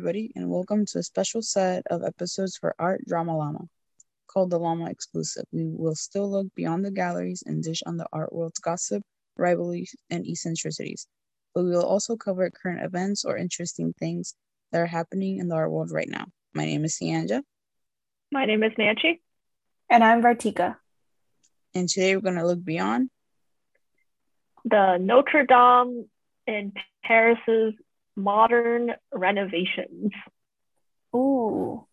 Hello, everybody, and welcome to a special set of episodes for Art Drama Llama called the Llama Exclusive. We will still look beyond the galleries and dish on the art world's gossip, rivalries, and eccentricities, but we will also cover current events or interesting things that are happening in the art world right now. My name is Sianja, My name is Nancy. And I'm Vartika. and today we're going to look beyond The Notre Dame in Paris's modern renovations. Ooh.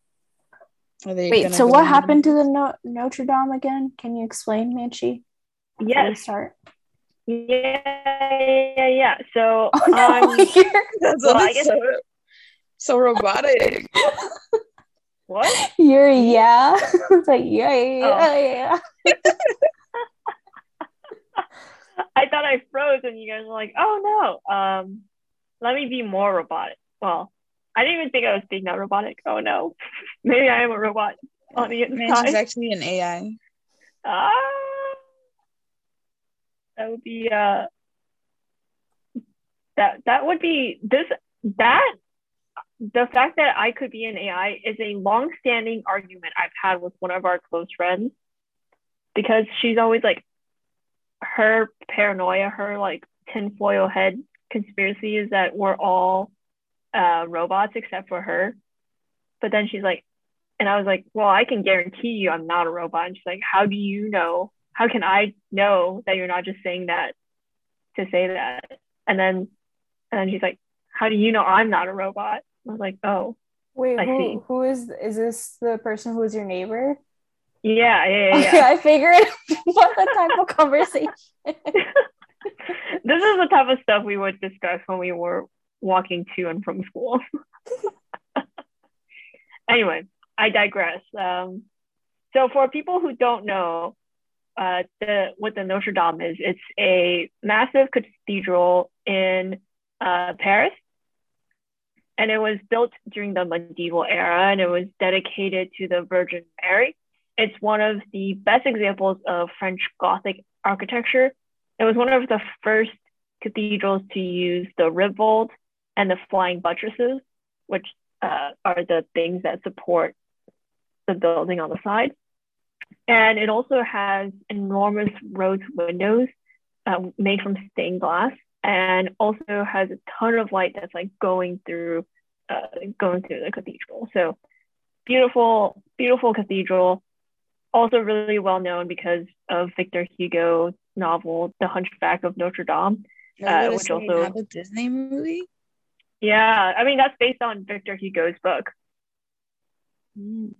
Are they Wait, so what on- happened to the no- Notre Dame again? Can you explain, Manchi? before Yes. Start. Yeah, yeah, yeah. So Oh no, um, That's Well, well, I guess- so, so robotic. what? you're yeah. it's like yeah, yeah, yeah. I thought I froze and you guys were like, oh no. Um, let me be more robotic. Well, I didn't even think I was being that robotic. Oh no. Maybe I am a robot on the inside. Man, she's actually an AI. Ah, that would be uh that that would be this that the fact that I could be an AI is a long-standing argument I've had with one of our close friends because she's always like her paranoia, her like tinfoil head conspiracy is that we're all uh, robots except for her. But then she's like, and I was like, well, I can guarantee you I'm not a robot. And she's like, how do you know? How can I know that you're not just saying that to say that? And then, and then she's like, how do you know I'm not a robot? I was like, oh, Wait, I see. who, who is is this the person who is your neighbor? yeah, yeah, yeah. Okay, yeah. I figured what the type of conversation. this is the type of stuff we would discuss when we were walking to and from school. anyway, I digress. Um, so for people who don't know, uh, the what the Notre Dame is, it's a massive cathedral in uh, Paris, and it was built during the medieval era, and it was dedicated to the Virgin Mary. It's one of the best examples of French Gothic architecture. It was one of the first cathedrals to use the rib vault and the flying buttresses, which uh, are the things that support the building on the side. And it also has enormous rose windows uh, made from stained glass, and also has a ton of light that's like going through, uh, going through the cathedral. So beautiful, beautiful cathedral. Also really well known because of Victor Hugo's novel, The Hunchback of Notre Dame. Uh, which also- a Disney movie. Yeah, I mean that's based on Victor Hugo's book. Mm.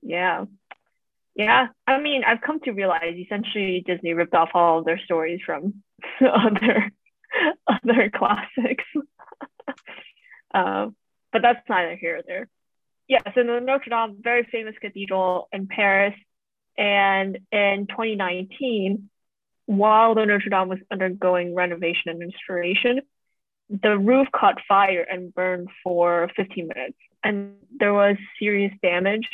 Yeah. Yeah. I mean, I've come to realize essentially Disney ripped off all of their stories from other other classics. uh, but that's neither here nor there. Yeah, so the Notre Dame, very famous cathedral in Paris. And in 2019, while the Notre Dame was undergoing renovation and restoration, the roof caught fire and burned for 15 minutes. And there was serious damage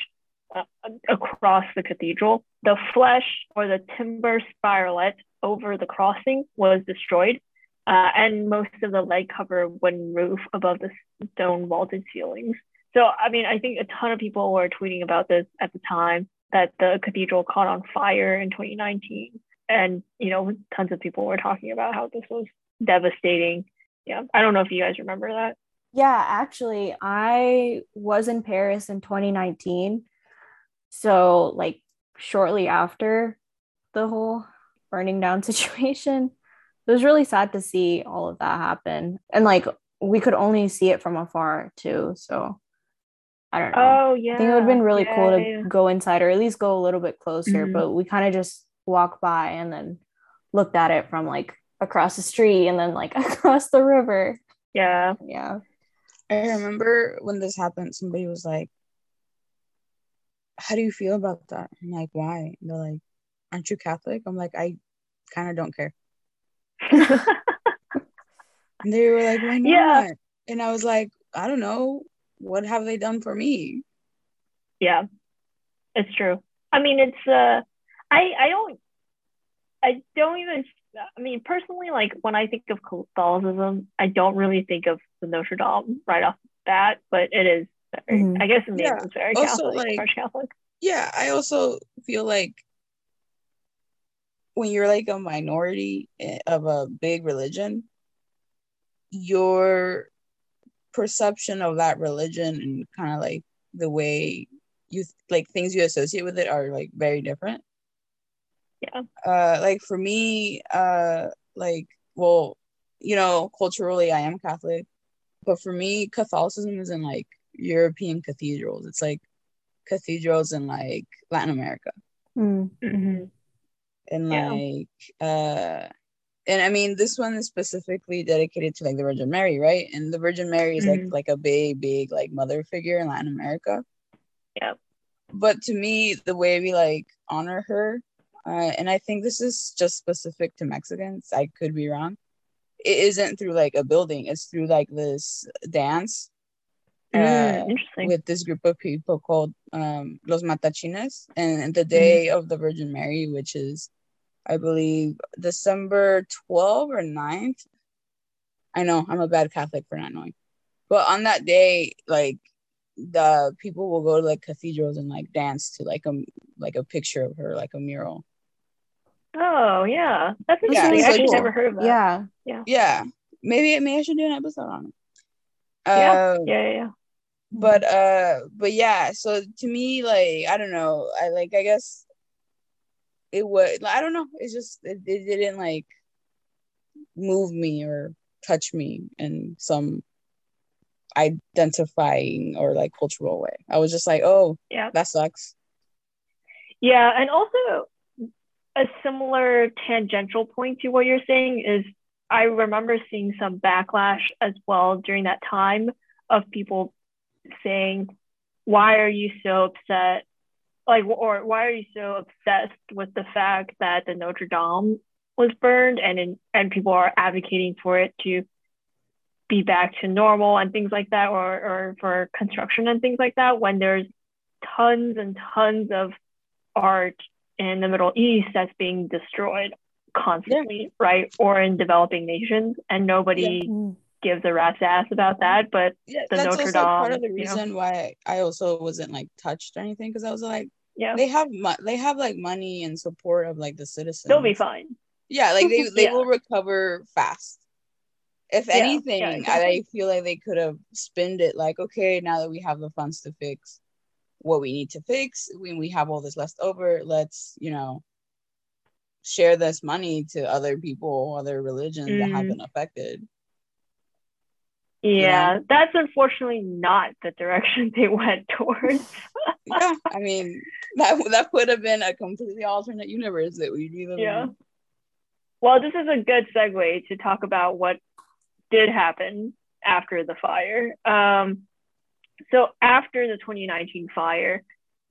uh, across the cathedral. The flèche or the timber spiralet over the crossing was destroyed, uh, and most of the lead cover wooden roof above the stone vaulted ceilings. So, I mean, I think a ton of people were tweeting about this at the time that the cathedral caught on fire in 2019. And, you know, tons of people were talking about how this was devastating. Yeah, I don't know if you guys remember that. Yeah, actually, I was in Paris in 2019. So, like, shortly after the whole burning down situation, it was really sad to see all of that happen. And, like, we could only see it from afar, too. So, I don't know. Oh, yeah. I think it would have been really Yeah, cool to yeah. go inside or at least go a little bit closer, Mhm. but we kind of just walked by and then looked at it from like across the street and then like across the river. Yeah. Yeah. I remember when this happened, somebody was like, How do you feel about that? I'm like, Why? And they're like, Aren't you Catholic? I'm like, I kind of don't care. And they were like, Why not? Yeah. And I was like, I don't know. What have they done for me? yeah it's true i mean it's uh i i don't i don't even I mean, personally, like when I think of Catholicism, I don't really think of the Notre Dame right off the that, but it is very, Mhm. I guess the name Yeah. is very Also, Catholic, like- French Catholic. Yeah, I also feel like when you're like a minority of a big religion, your perception of that religion and kind of like the way you like things you associate with it are like very different. Yeah. Uh like for me, uh like well, you know, culturally I am Catholic, but for me Catholicism is in like European cathedrals. It's like cathedrals in like Latin America Mm. Mm-hmm. and Yeah. like uh and I mean this one is specifically dedicated to like the Virgin Mary, right? And the Virgin Mary is like Mhm. like a big, big like mother figure in Latin America. Yeah. But to me, the way we like honor her, uh, and I think this is just specific to Mexicans. I could be wrong. It isn't through like a building. It's through like this dance uh, Mm, interesting. with this group of people called um, Los Matachines, and, the Mm-hmm. day of the Virgin Mary, which is, I believe, December 12 or 9th. I know I'm a bad Catholic for not knowing, but on that day, like the people will go to like cathedrals and like dance to like a like a picture of her, like a mural. Oh yeah, that's Yeah, interesting. it's I actually cool. never heard of that. Yeah. Yeah, yeah. maybe maybe I should do an episode on it. Yeah. Uh, yeah, yeah, yeah. but uh but yeah so to me like i don't know i like i guess it was i don't know it's just it, it didn't like move me or touch me in some identifying or like cultural way i was just like oh Yeah. that sucks Yeah, and also a similar tangential point to what you're saying is I remember seeing some backlash as well during that time of people saying, "Why are you so upset?" Like, or why are you so obsessed with the fact that the Notre Dame was burned, and in, and people are advocating for it to be back to normal and things like that, or or for construction and things like that, when there's tons and tons of art in the Middle East that's being destroyed constantly, right? Or in developing nations, and nobody Mm. gives a rat's ass about that. But yeah The that's Notre also part of the you know? reason why i also wasn't like touched or anything because i was like yeah, they have mo- they have like money and support of like the citizens they'll be fine. Yeah, like they they Yeah. will recover fast. If anything, yeah, I, exactly. I feel like they could have spinned it like, okay, now that we have the funds to fix what we need to fix, when we have all this left over, let's you know share this money to other people, other religions that have Mhm. been affected. Yeah, that's unfortunately not the direction they went towards. yeah, I mean that that would have been a completely alternate universe that we'd be living Yeah. Well, this is a good segue to talk about what did happen after the fire. Um, so, after the 2019 fire,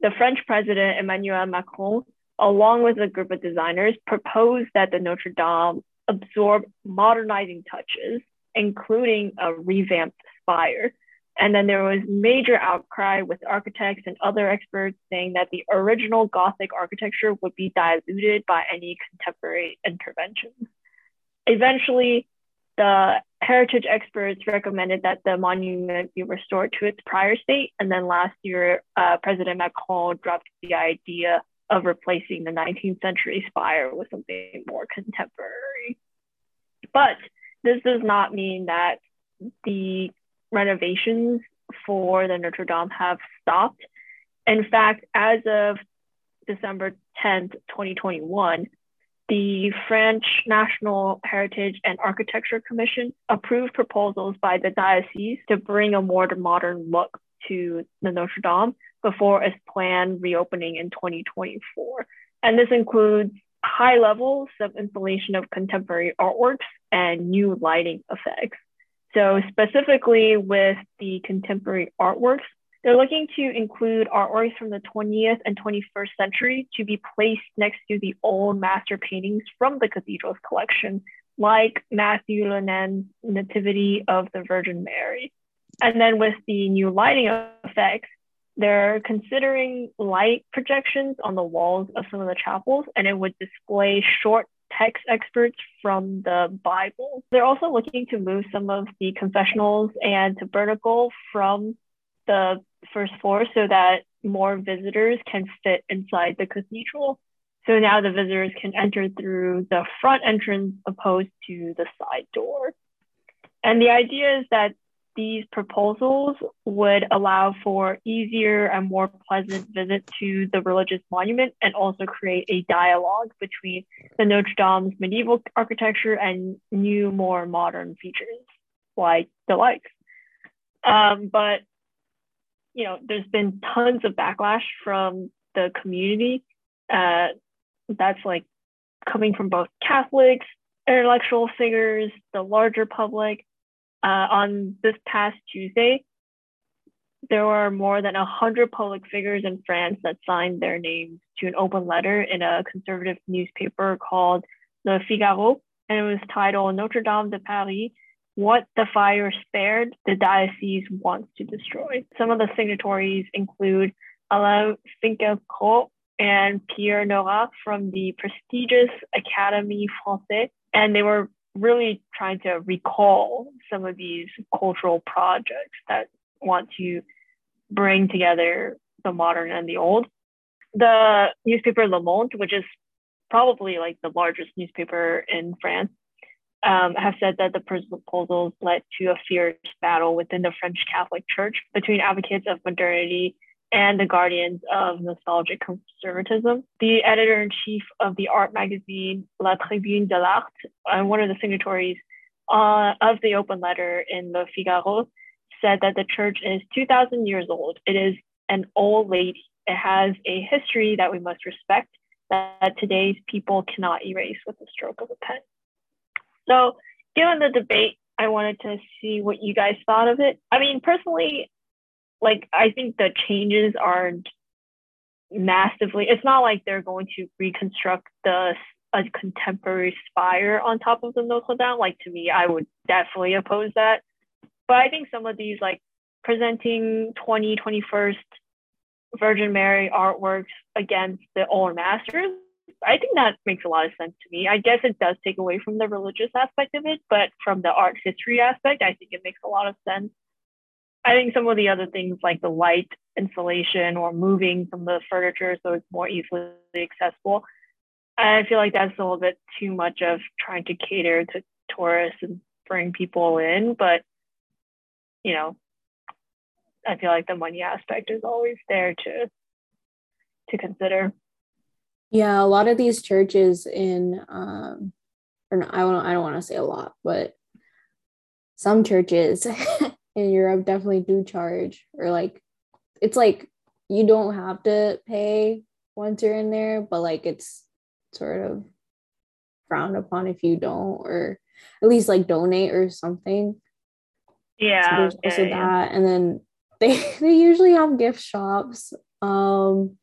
the French president Emmanuel Macron, along with a group of designers, proposed that the Notre Dame absorb modernizing touches, including a revamped spire. And then there was major outcry with architects and other experts saying that the original Gothic architecture would be diluted by any contemporary interventions. Eventually, the heritage experts recommended that the monument be restored to its prior state. And then last year, uh, President Macron dropped the idea of replacing the 19th century spire with something more contemporary. But this does not mean that the renovations for the Notre Dame have stopped. In fact, as of December 10th, 2021, the French National Heritage and Architecture Commission approved proposals by the diocese to bring a more modern look to the Notre Dame before its planned reopening in 2024. And this includes high levels of installation of contemporary artworks and new lighting effects. So, specifically with the contemporary artworks, they're looking to include artworks from the 20th and 21st century to be placed next to the old master paintings from the cathedral's collection, like Mathieu Le Nain's Nativity of the Virgin Mary. And then with the new lighting effects, they're considering light projections on the walls of some of the chapels, and it would display short text experts from the Bible. They're also looking to move some of the confessionals and tabernacle from the first floor so that more visitors can fit inside the cathedral. So now the visitors can enter through the front entrance opposed to the side door. And the idea is that these proposals would allow for easier and more pleasant visit to the religious monument and also create a dialogue between the Notre Dame's medieval architecture and new, more modern features like the likes. Um, but you know, there's been tons of backlash from the community. Uh, that's like coming from both Catholics, intellectual figures, the larger public, uh, on this past Tuesday, there were more than 100 public figures in France that signed their names to an open letter in a conservative newspaper called Le Figaro, and it was titled Notre Dame de Paris What the Fire Spared, the Diocese Wants to Destroy. Some of the signatories include Alain Finkielkraut and Pierre Nora from the prestigious Académie Française, and they were really trying to recall some of these cultural projects that want to bring together the modern and the old. The newspaper Le Monde, which is probably like the largest newspaper in France, um, have said that the proposals led to a fierce battle within the French Catholic Church between advocates of modernity and the guardians of nostalgic conservatism. The editor in chief of the art magazine La Tribune de l'Art, and one of the signatories uh, of the open letter in Le Figaro, said that the church is 2,000 years old. It is an old lady. It has a history that we must respect that today's people cannot erase with the stroke of a pen. So, given the debate, I wanted to see what you guys thought of it. I mean, personally, like I think the changes aren't massively. It's not like they're going to reconstruct the a contemporary spire on top of the Notre Dame. Like to me, I would definitely oppose that. But I think some of these like presenting 20, 21st Virgin Mary artworks against the old masters, I think that makes a lot of sense to me. I guess it does take away from the religious aspect of it, but from the art history aspect, I think it makes a lot of sense. I think some of the other things like the light installation or moving some of the furniture so it's more easily accessible, I feel like that's a little bit too much of trying to cater to tourists and bring people in. But, you know, I feel like the money aspect is always there to to consider. Yeah, a lot of these churches in um or no, I don't I don't want to say a lot, but some churches in Europe definitely do charge or like it's like you don't have to pay once you're in there, but like it's sort of frowned upon if you don't or at least like donate or something. Yeah. So there's also yeah, yeah. that. And then they they usually have gift shops. Um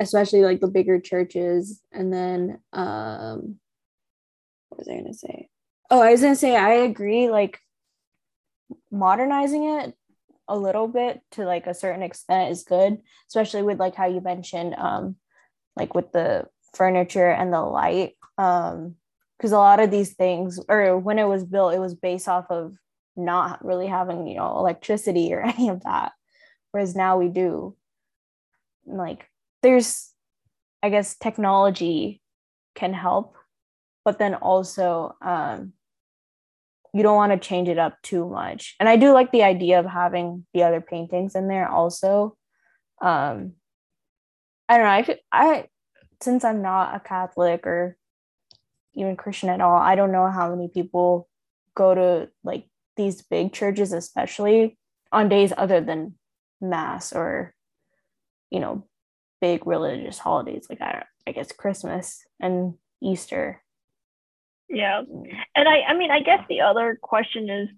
especially like the bigger churches. And then um what was I gonna say? Oh, I was gonna say I agree, like modernizing it a little bit to like a certain extent is good, especially with like how you mentioned, um, like with the furniture and the light. Um, because a lot of these things, or when it was built, it was based off of not really having, you know, electricity or any of that. Whereas now we do. Like there's, I guess, technology can help, but then also um you don't want to change it up too much. And I do like the idea of having the other paintings in there also. Um, I don't know. I I since I'm not a Catholic or even Christian at all, I don't know how many people go to like these big churches, especially on days other than mass or you know big religious holidays like I, I guess Christmas and Easter yeah. Mm. And I I mean I guess the other question is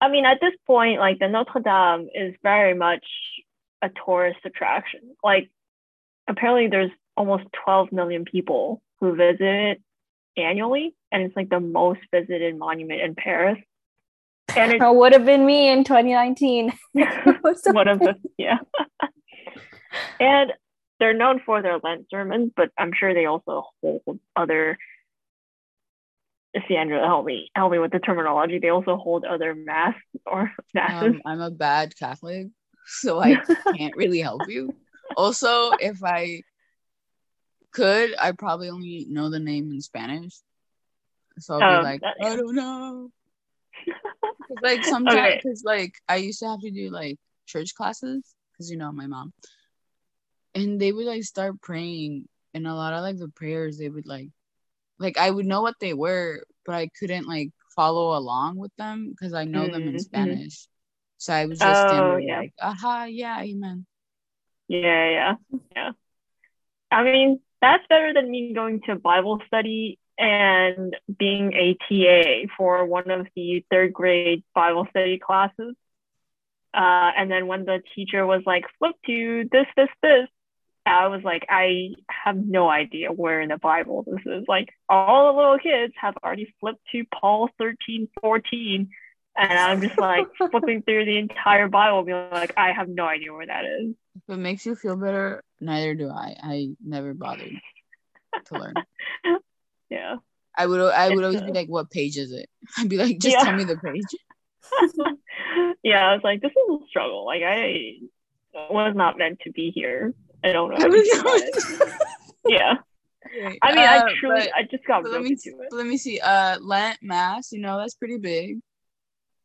I mean at this point like the Notre Dame is very much a tourist attraction. Like apparently there's almost 12 million people who visit it annually and it's like the most visited monument in Paris. And it would have been me in 2019. One of the yeah. And they're known for their Lent sermons, but I'm sure they also hold other. Sandra, help me, help me with the terminology. They also hold other mass or masses. Um, I'm a bad Catholic, so I can't really help you. Also, if I could, I probably only know the name in Spanish. So I'll Oh, be like, that- I don't know. 'Cause, like sometimes, Okay. because like I used to have to do like church classes, because you know my mom, and they would like start praying, and a lot of like the prayers they would like, like I would know what they were, but I couldn't like follow along with them because I know them in Mhm, mhm. Spanish. So I was just Oh, yeah. like, aha, yeah, amen. Yeah, yeah, yeah. I mean, that's better than me going to Bible study and being a TA for one of the third grade Bible study classes. Uh, and then when the teacher was like, flip to this, this, this, I was like, I have no idea where in the Bible this is. Like, all the little kids have already flipped to Paul 13, 14. And I'm just like flipping through the entire Bible, being like, I have no idea where that is. If it makes you feel better, neither do I. I never bothered to learn. Yeah. I would I would It's, always be uh, like, what page is it? I'd be like, just Yeah. tell me the page. yeah, I was like, this is a struggle. Like I was not meant to be here. I don't know. How to yeah. Right. I mean, Uh, I truly, I just got let me into it. let me see. Uh, Lent Mass, you know, that's pretty big.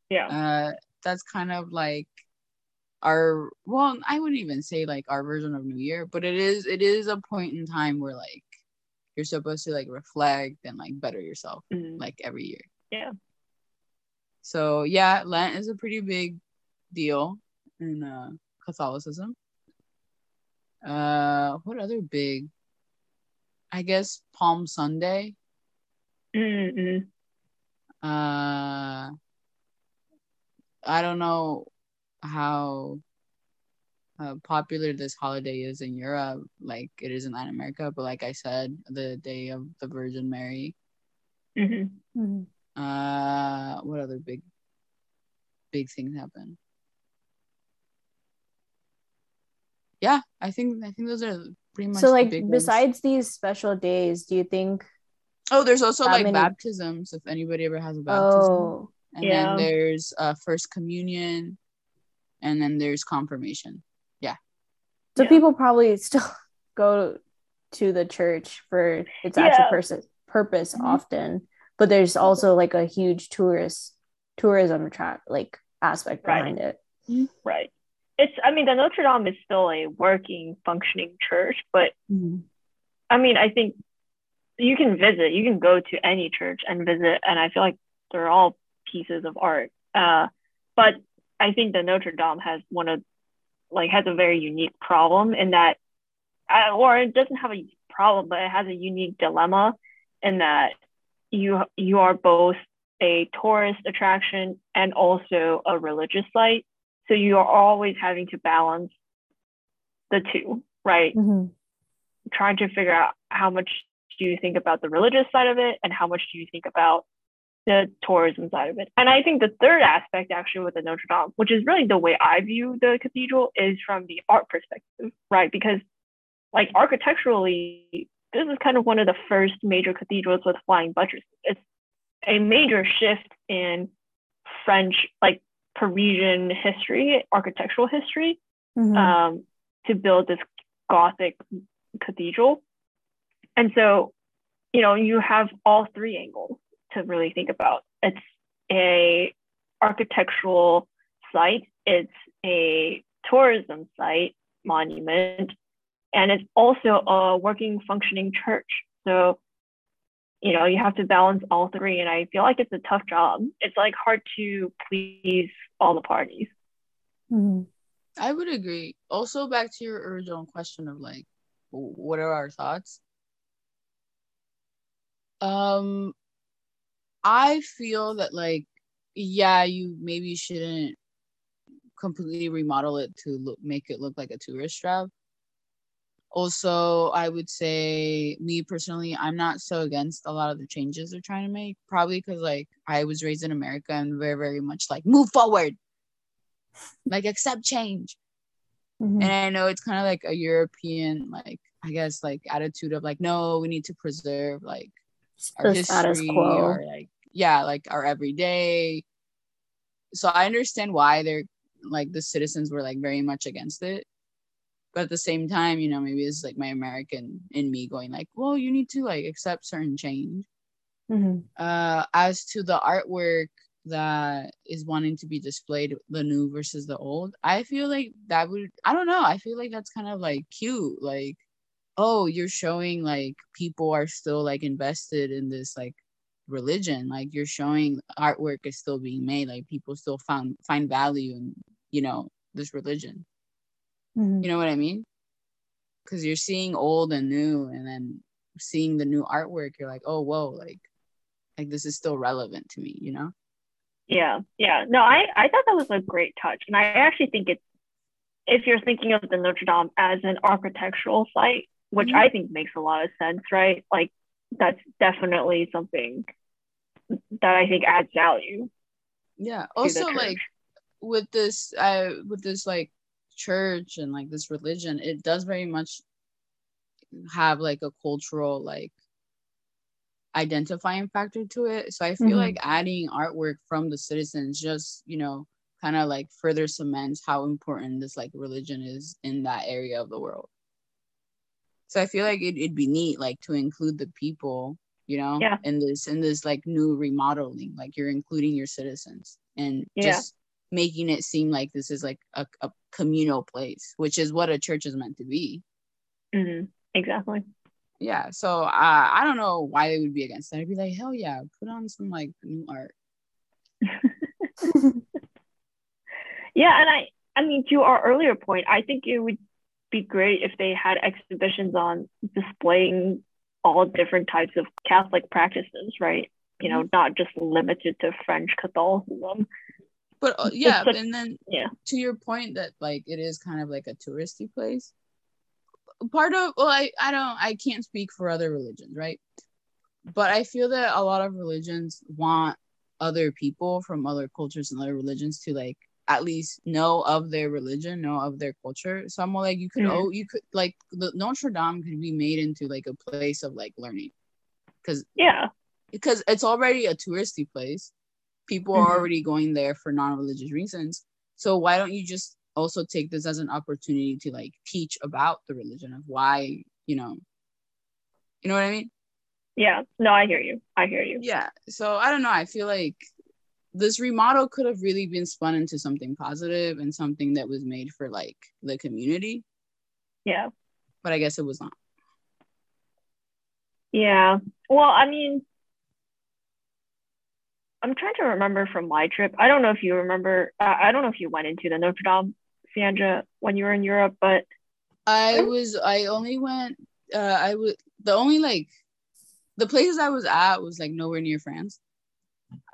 Yeah. Uh, that's kind of like our well, I wouldn't even say like our version of New Year, but it is it is a point in time where like you're supposed to like reflect and like better yourself Mhm. like every year. Yeah. So yeah, Lent is a pretty big deal in uh, Catholicism. Uh, what other big? I guess Palm Sunday. Mm-mm. Uh, I don't know how uh, popular this holiday is in Europe, like it is in Latin America. But like I said, the Day of the Virgin Mary. Mhm. Mhm. Uh, what other big, big things happen? Yeah, I think I think those are pretty much So, the like, big ones. besides these special days, do you think? Oh, there's also like many- baptisms. If anybody ever has a baptism. Oh, and Yeah. then there's uh, first communion and then there's confirmation Yeah. so Yeah. people probably still go to the church for its actual Yeah. purpose purpose Mhm. often, but there's also like a huge tourist tourism track like aspect Right. behind it. Right. It's. I mean, the Notre Dame is still a working, functioning church, but I mean, I think you can visit, you can go to any church and visit, and I feel like they're all pieces of art. Uh, but I think the Notre Dame has one of, like, has a very unique problem in that, uh, or it doesn't have a problem, but it has a unique dilemma in that you you are both a tourist attraction and also a religious site. So you are always having to balance the two, right? Mhm. trying to figure out how much do you think about the religious side of it and how much do you think about the tourism side of it. And I think the third aspect actually with the Notre Dame, which is really the way I view the cathedral, is from the art perspective, right? Because like architecturally, this is kind of one of the first major cathedrals with flying buttresses. It's a major shift in French, like Parisian history, architectural history, Mhm. um, to build this Gothic cathedral. And so, you know, you have all three angles to really think about. It's a architectural site, it's a tourism site, monument, and it's also a working, functioning church. So, you know, you have to balance all three. And I feel like it's a tough job. It's like hard to please all the parties. Mhm. I would agree. Also, back to your original question of like, what are our thoughts? Um, I feel that like, yeah, you maybe shouldn't completely remodel it to look make it look like a tourist trap. Also, I would say me personally, I'm not so against a lot of the changes they're trying to make. Probably because like I was raised in America and very, very much like move forward, like accept change. Mm-hmm. And I know it's kind of like a European, like I guess, like attitude of like, no, we need to preserve like our the history or like yeah, like our everyday. So I understand why they're like the citizens were like very much against it. But at the same time, you know, maybe it's like my American in me going like, well, you need to like accept certain change. Mm-hmm. Uh, as to the artwork that is wanting to be displayed, the new versus the old, I feel like that would, I don't know, I feel like that's kind of like cute. Like, oh, you're showing like people are still like invested in this like religion like you're showing artwork is still being made like people still found find value in you know this religion mm-hmm. you know what i mean because you're seeing old and new and then seeing the new artwork you're like oh whoa like like this is still relevant to me you know yeah yeah no i i thought that was a great touch and i actually think it's if you're thinking of the notre dame as an architectural site which mm-hmm. i think makes a lot of sense right like that's definitely something that I think adds value. Yeah. Also, like with this, I with this like church and like this religion, it does very much have like a cultural like identifying factor to it. So I feel mm-hmm. like adding artwork from the citizens just, you know, kind of like further cements how important this like religion is in that area of the world. So I feel like it, it'd be neat like to include the people you know yeah. in this in this like new remodeling like you're including your citizens and yeah. just making it seem like this is like a, a communal place which is what a church is meant to be mm-hmm. exactly yeah so uh, i don't know why they would be against that i'd be like hell yeah put on some like new art yeah and i i mean to our earlier point i think it would be great if they had exhibitions on displaying all different types of Catholic practices, right? You know, mm-hmm. not just limited to French Catholicism. But uh, yeah, and then yeah, to your point that like it is kind of like a touristy place. Part of well, I I don't I can't speak for other religions, right? But I feel that a lot of religions want other people from other cultures and other religions to like at least know of their religion, know of their culture. So I'm more like, you could mm-hmm. oh, you could like the Notre Dame could be made into like a place of like learning, because yeah, because it's already a touristy place. People mm-hmm. are already going there for non-religious reasons. So why don't you just also take this as an opportunity to like teach about the religion of why you know, you know what I mean? Yeah. No, I hear you. I hear you. Yeah. So I don't know. I feel like this remodel could have really been spun into something positive and something that was made for like the community. Yeah. But I guess it was not. Yeah. Well, I mean, I'm trying to remember from my trip. I don't know if you remember. Uh, I don't know if you went into the Notre Dame, Sandra, when you were in Europe, but I was. I only went. Uh, I was The only like, the places I was at was like nowhere near France.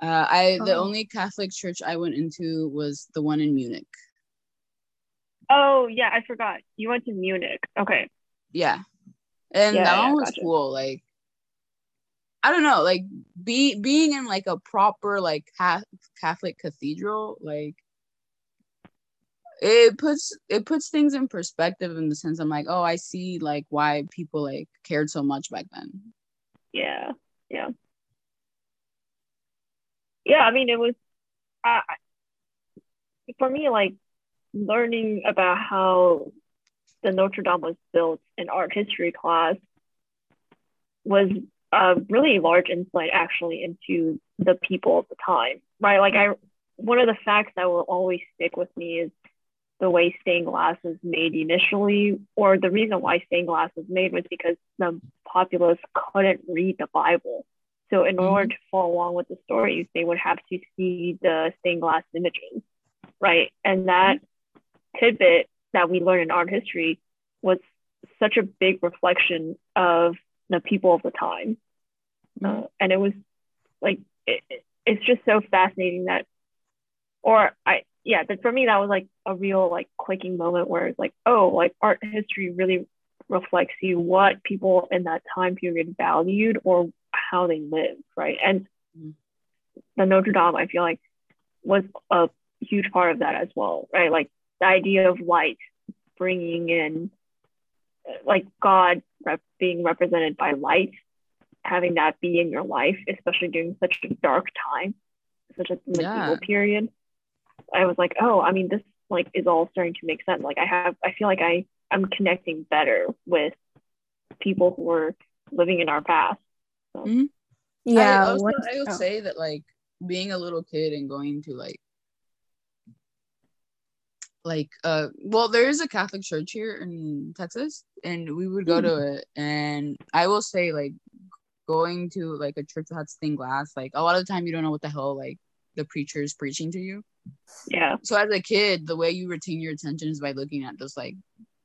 Uh, I oh. the only Catholic church I went into was the one in Munich. Oh yeah, I forgot. You went to Munich. Okay. Yeah, and yeah, that yeah, one was gotcha. cool. Like, I don't know, like be being in like a proper like Catholic cathedral, like it puts it puts things in perspective in the sense I'm like, oh, I see like why people like cared so much back then. Yeah, yeah yeah, I mean, it was uh, for me like learning about how the Notre Dame was built in art history class was a really large insight actually into the people of the time, right? Like I, one of the facts that will always stick with me is the way stained glass was made initially, or the reason why stained glass was made was because the populace couldn't read the Bible. So in mm-hmm. order to follow along with the stories, they would have to see the stained glass images, right? And that tidbit that we learn in art history was such a big reflection of the people of the time. Uh, and it was like, it, it's just so fascinating that, or I, yeah, that for me, that was like a real like clicking moment where it's like, oh, like art history really reflects you what people in that time period valued or how they lived right? And mm-hmm. the Notre Dame, I feel like, was a huge part of that as well, right? Like the idea of light bringing in like God rep- being represented by light, having that be in your life, especially during such a dark time, such a medieval Yeah. period. I was like, oh, I mean, this like is all starting to make sense. Like I have, I feel like I I'm connecting better with people who are living in our past. Mm-hmm. Yeah. I also once- I would oh. say that like being a little kid and going to like like uh well there is a Catholic church here in Texas and we would go Hmm. to it and I will say like going to like a church that has stained glass like a lot of the time you don't know what the hell like the preacher is preaching to you Yeah. so as a kid the way you retain your attention is by looking at those like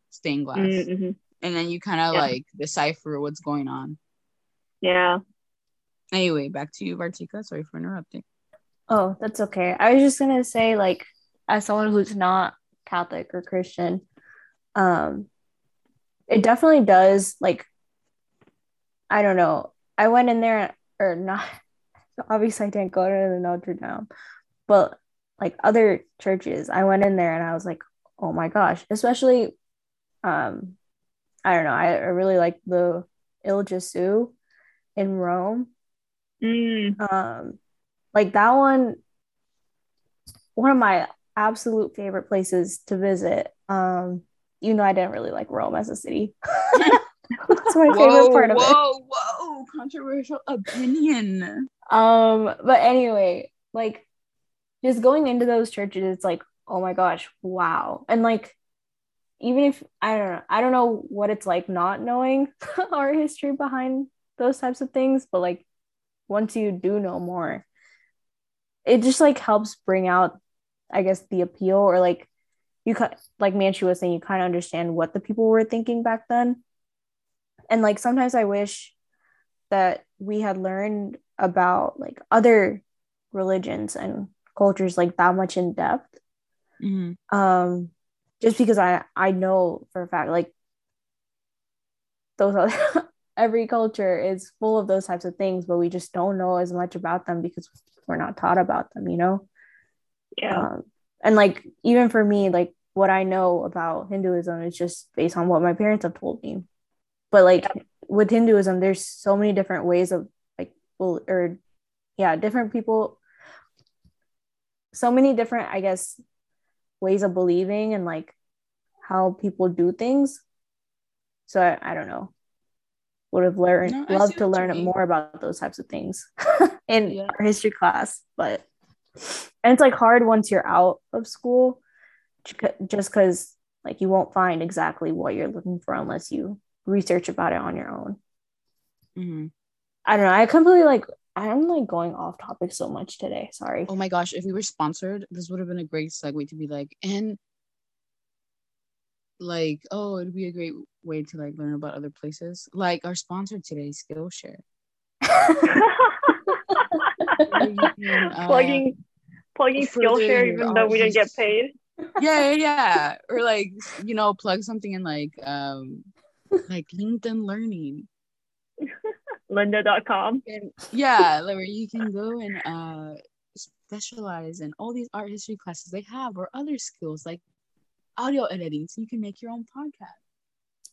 stained glass Mm-hmm. and then you kind of Yeah. like decipher what's going on Yeah. anyway back to you Vartika sorry for interrupting Oh, that's okay. I was just gonna say, like, as someone who's not Catholic or Christian, um, it definitely does. Like, I don't know. I went in there, or not. Obviously, I didn't go to the Notre Dame, but like other churches, I went in there and I was like, oh my gosh, especially, um, I don't know. I, I really like the Il Gesù in Rome Mm. um like that one one of my absolute favorite places to visit. Um you know i didn't really like rome as a city. That's my favorite part of it. whoa, whoa, controversial opinion. um but anyway like just going into those churches it's like oh my gosh wow. And like even if i don't know i don't know what it's like not knowing our history behind those types of things but like once you do know more it just like helps bring out i guess the appeal or like you cut like Manchi was saying you kind of understand what the people were thinking back then. And like sometimes i wish that we had learned about like other religions and cultures like that much in depth. Mhm. um just because i i know for a fact like those other every culture is full of those types of things but we just don't know as much about them because we're not taught about them you know Yeah. um, and like even for me like what i know about hinduism is just based on what my parents have told me. But like with hinduism there's so many different ways of like well or yeah different people so many different i guess ways of believing and like how people do things. So i, I don't know. Would have learned No, I loved to learn more about those types of things in Yeah. our history class but and it's like hard once you're out of school just because like you won't find exactly what you're looking for unless you research about it on your own Mhm. i don't know i completely like i'm like going off topic so much today sorry Oh my gosh, if we were sponsored, this would have been a great segue to be like, and like, oh, it'd be a great way to like learn about other places. Like our sponsor today, Skillshare. where can, uh, plugging plugging Skillshare even though we didn't get paid. yeah, yeah, yeah. Or like, you know, plug something in like um like LinkedIn learning. Lynda.com. And yeah, like where you can go and uh specialize in all these art history classes they have or other skills like audio editing so you can make your own podcast.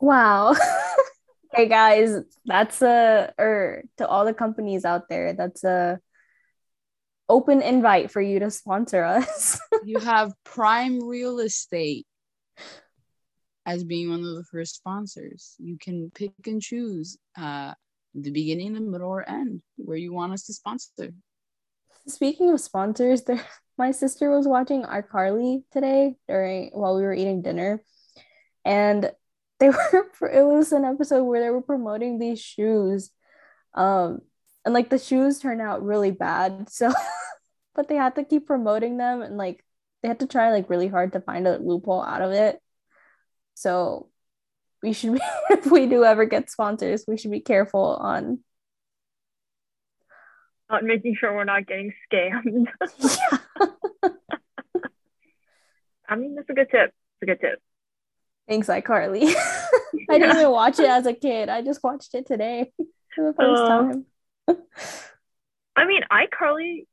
wow hey guys that's a or to all the companies out there that's a open invite for you to sponsor us You have Prime Real Estate as being one of the first sponsors. You can pick and choose uh the beginning, the middle, or end where you want us to sponsor. Speaking of sponsors, there my sister was watching iCarly today during while we were eating dinner, and they were it was an episode where they were promoting these shoes, um, and like the shoes turned out really bad. So, but they had to keep promoting them, and like they had to try like really hard to find a loophole out of it. So, we should be if we do ever get sponsors, we should be careful on Not making sure we're not getting scammed. I mean that's a good tip. It's a good tip. Thanks, iCarly. I didn't even watch it as a kid. I just watched it today for the first Oh. time. I mean iCarly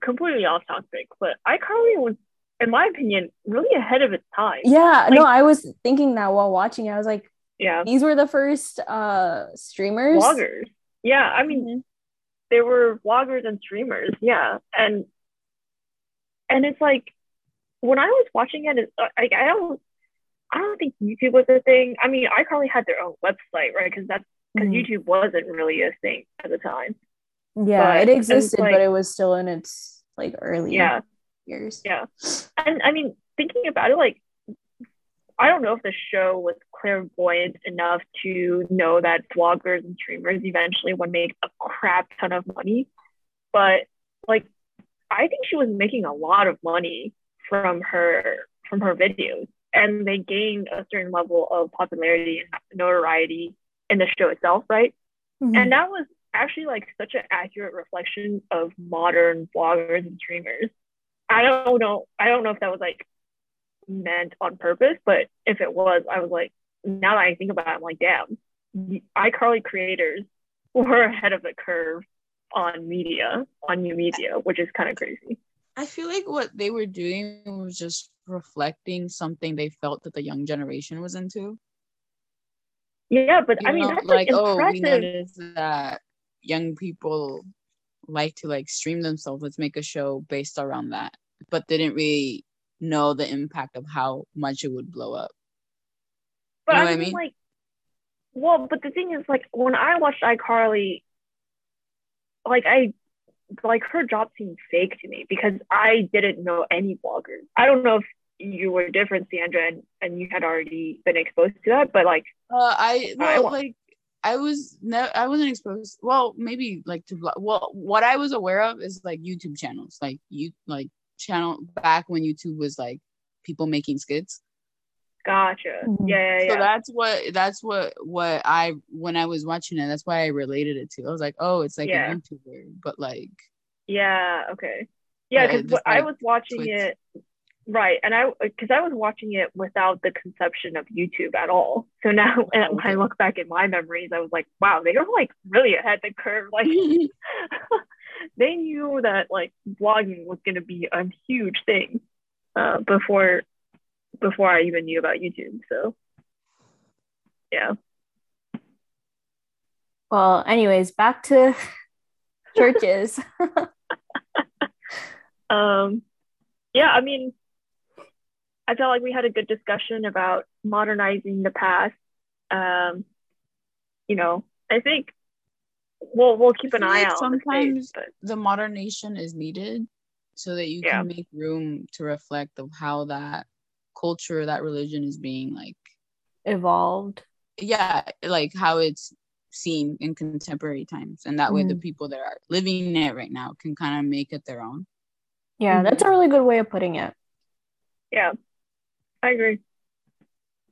completely off topic, but iCarly was in my opinion, really ahead of its time. Yeah, Like- no, I was thinking that while watching it. I was like, Yeah, these were the first uh streamers. vloggers. Yeah, I mean, Mhm. they were vloggers and streamers. Yeah, and and it's like when I was watching it, it's like I don't, I don't think YouTube was a thing. I mean, iCarly had their own website, right? Because that's because Mhm. YouTube wasn't really a thing at the time. Yeah, but it existed, like- but it was still in its like early Yeah, years. yeah. And I mean, thinking about it, like, I don't know if the show was clairvoyant enough to know that vloggers and streamers eventually would make a crap ton of money. But like, I think she was making a lot of money from her from her videos, and they gained a certain level of popularity and notoriety in the show itself, right? Mhm. And that was actually like such an accurate reflection of modern bloggers and streamers. I don't know. I don't know if that was like meant on purpose, but if it was, I was like, now that I think about it, I'm like, damn, iCarly creators were ahead of the curve on media, on new media, which is kind of crazy. I feel like what they were doing was just reflecting something they felt that the young generation was into. Yeah, but You I mean, know, that's like, oh, we noticed that young people like to like stream themselves. Let's make a show based around that, but didn't really know the impact of how much it would blow up. But You know I what I mean, mean? like, well, but the thing is, like, when I watched iCarly, like, I, like, her job seemed fake to me because I didn't know any bloggers. I don't know if you were different, Sandra, and, and you had already been exposed to that, but like, Uh, I I well, wa- like I was no, I wasn't exposed. Well, maybe like to vlog- well, what I was aware of is like YouTube channels, like you like channel back when YouTube was like people making skits. gotcha. Mhm. Yeah, yeah, So yeah. that's what that's what what I when I was watching it, that's why I related it to. I was like, oh, it's like Yeah. a YouTuber, but like Yeah, okay. Yeah, because just I was watching Twitch. it, right, and I because I was watching it without the conception of YouTube at all. So now when I look back at my memories, I was like, wow, they were like really ahead the curve. Like they knew that like blogging was going to be a huge thing uh, before before I even knew about YouTube. So yeah, Well, anyways, back to churches. um, yeah. I mean, I felt like we had a good discussion about modernizing the past. Um, you know, I think we'll we'll keep an eye like out. on the space, sometimes but the modernation is needed so that you Yeah. can make room to reflect of how that culture, that religion is being like Evolved. yeah, like how it's seen in contemporary times. And that way the Mhm. people that are living it right now can kind of make it their own. Yeah, that's a really good way of putting it. yeah, I agree.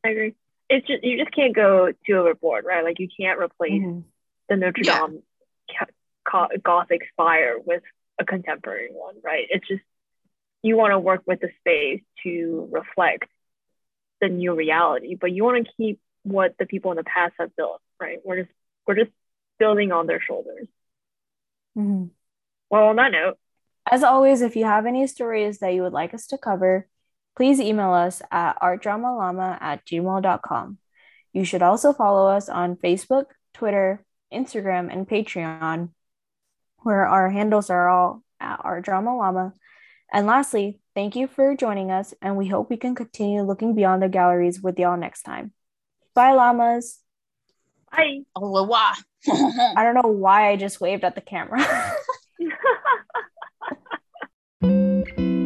I agree. It's just you just can't go too overboard, right? Like you can't replace Mhm. the Notre Yeah. Dame ca- co- Gothic spire with a contemporary one, right? It's just you want to work with the space to reflect the new reality, but you want to keep what the people in the past have built, right? We're just we're just building on their shoulders. Mhm. Well, on that note, As always, if you have any stories that you would like us to cover, please email us at artdramalama at gmail.com. You should also follow us on Facebook, Twitter, Instagram, and Patreon, where our handles are all at artdramalama. And lastly, thank you for joining us, and we hope we can continue looking beyond the galleries with y'all next time. Bye, llamas. bye. Oh, wow. I don't know why I just waved at the camera.